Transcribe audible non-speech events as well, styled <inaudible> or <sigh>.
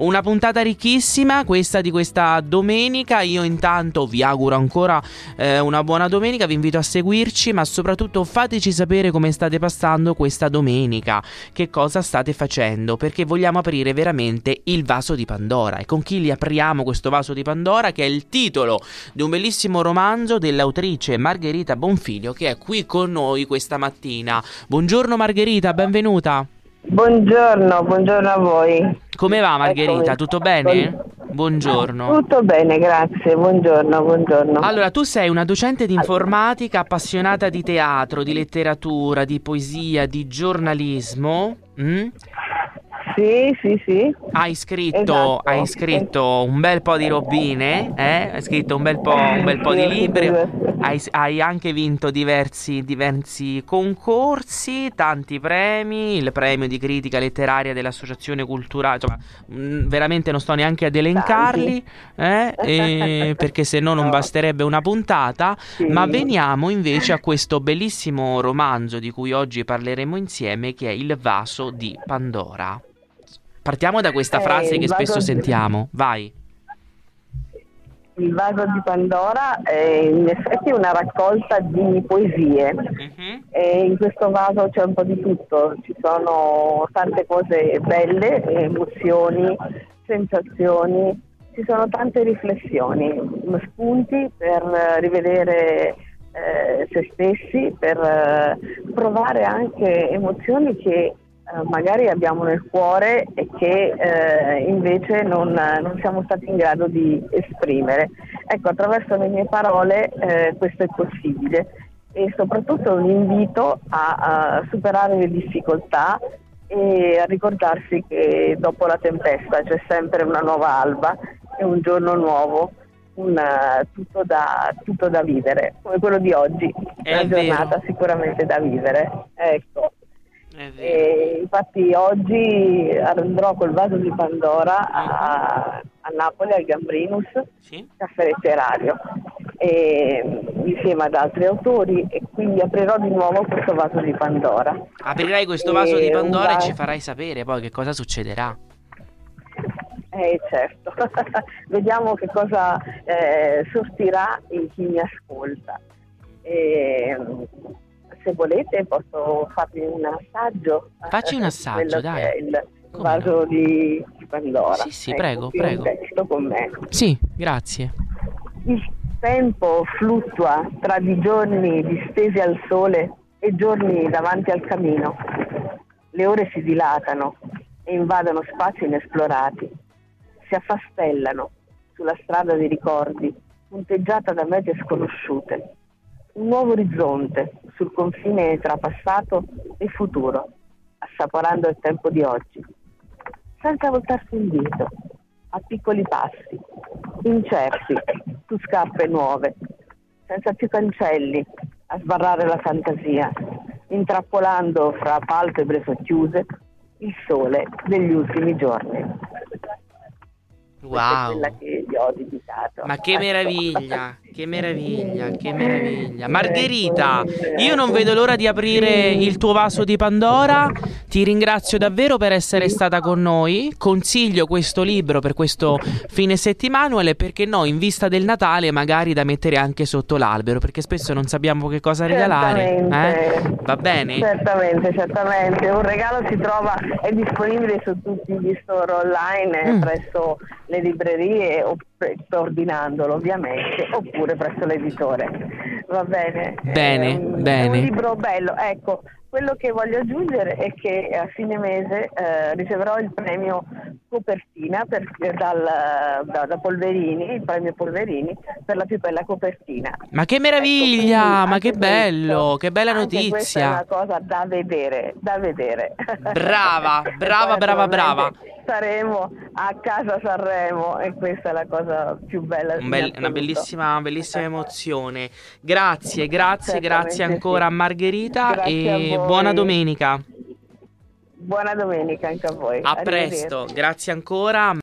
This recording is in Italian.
una puntata ricchissima, questa di questa domenica. Io intanto vi auguro ancora eh, una buona domenica, vi invito a seguirci, ma soprattutto fateci sapere come state passando questa domenica, che cosa state facendo, perché vogliamo aprire veramente il vaso di Pandora. E con chi li apriamo questo vaso di Pandora, che è il titolo di un bellissimo romanzo dell'autrice Margherita Bonfiglio, che è qui con noi questa mattina. Buongiorno Margherita, benvenuta. Buongiorno, buongiorno a voi. Come va Margherita? Tutto bene? Buongiorno. Tutto bene, grazie. Buongiorno, buongiorno. Allora, tu sei una docente di informatica appassionata di teatro, di letteratura, di poesia, di giornalismo. mm? Sì, sì, sì. Hai scritto, Esatto. hai scritto un bel po' di robine, eh? Hai scritto un bel po', un bel po' di libri, hai, hai anche vinto diversi, diversi concorsi, tanti premi, il premio di critica letteraria dell'Associazione Culturale, insomma, veramente non sto neanche ad elencarli, eh? <laughs> E- perché se no non No. basterebbe una puntata, Sì. ma veniamo invece a questo bellissimo romanzo di cui oggi parleremo insieme, che è Il vaso di Pandora. Partiamo da questa Eh, frase che spesso di- sentiamo. Vai. Il vaso di Pandora è in effetti una raccolta di poesie Mhm. e in questo vaso c'è un po' di tutto, ci sono tante cose belle, emozioni, sensazioni, ci sono tante riflessioni, spunti per rivedere eh, se stessi, per eh, provare anche emozioni che magari abbiamo nel cuore e che eh, invece non, non siamo stati in grado di esprimere. Ecco, attraverso le mie parole eh, questo è possibile e soprattutto un invito a, a superare le difficoltà e a ricordarsi che dopo la tempesta c'è sempre una nuova alba e un giorno nuovo, un, eh, tutto, da, tutto da vivere, come quello di oggi, È una vero. giornata sicuramente da vivere. Ecco. Infatti oggi andrò col vaso di Pandora a, a Napoli al Gambrinus Sì? caffè letterario e, insieme ad altri autori e quindi aprirò di nuovo questo vaso di Pandora. Aprirai questo vaso di E un Pandora e ci farai sapere poi che cosa succederà. Eh certo, <laughs> vediamo che cosa eh, sortirà in chi mi ascolta. E, se volete posso farvi un assaggio. Facci un eh, assaggio, dai. il Come vaso di di Pandora. Sì, sì, Ecco, prego, un prego. con me. Sì, grazie. Il tempo fluttua tra di giorni distesi al sole e giorni davanti al camino. Le ore si dilatano e invadono spazi inesplorati. Si affastellano sulla strada dei ricordi, punteggiata da mete sconosciute. Un nuovo orizzonte sul confine tra passato e futuro, assaporando il tempo di oggi. Senza voltarsi indietro, a piccoli passi, incerti, su scarpe nuove, senza più cancelli a sbarrare la fantasia, intrappolando fra palpebre socchiuse il sole degli ultimi giorni. Wow. che. Ma che meraviglia, <laughs> che meraviglia, che meraviglia. Margherita, io non vedo l'ora di aprire il tuo vaso di Pandora. Ti ringrazio davvero per essere stata con noi. Consiglio questo libro per questo fine settimana e perché no, in vista del Natale, magari da mettere anche sotto l'albero, perché spesso non sappiamo che cosa regalare. Eh? Va bene? Certamente, certamente. Un regalo si trova, è disponibile su tutti gli store online, eh, Mm. presso le librerie, o pre- ordinandolo ovviamente, oppure presso l'editore. Va bene? Bene, un, bene. Un libro bello. Ecco, quello che voglio aggiungere è che a fine mese eh, riceverò il premio copertina per- dal, da, da Polverini, il premio Polverini per la più bella copertina. Ma che Ecco, meraviglia, quindi ma che bello, questo- che bella anche Questa è notizia. una cosa da vedere, da vedere. Brava, <laughs> brava, brava, brava. Saremo a casa Sanremo e questa è la cosa più bella. Un bel- una bellissima, bellissima emozione. Grazie, grazie, grazie ancora a Margherita Grazie a e voi. buona domenica. Buona domenica anche a voi. A presto, grazie ancora.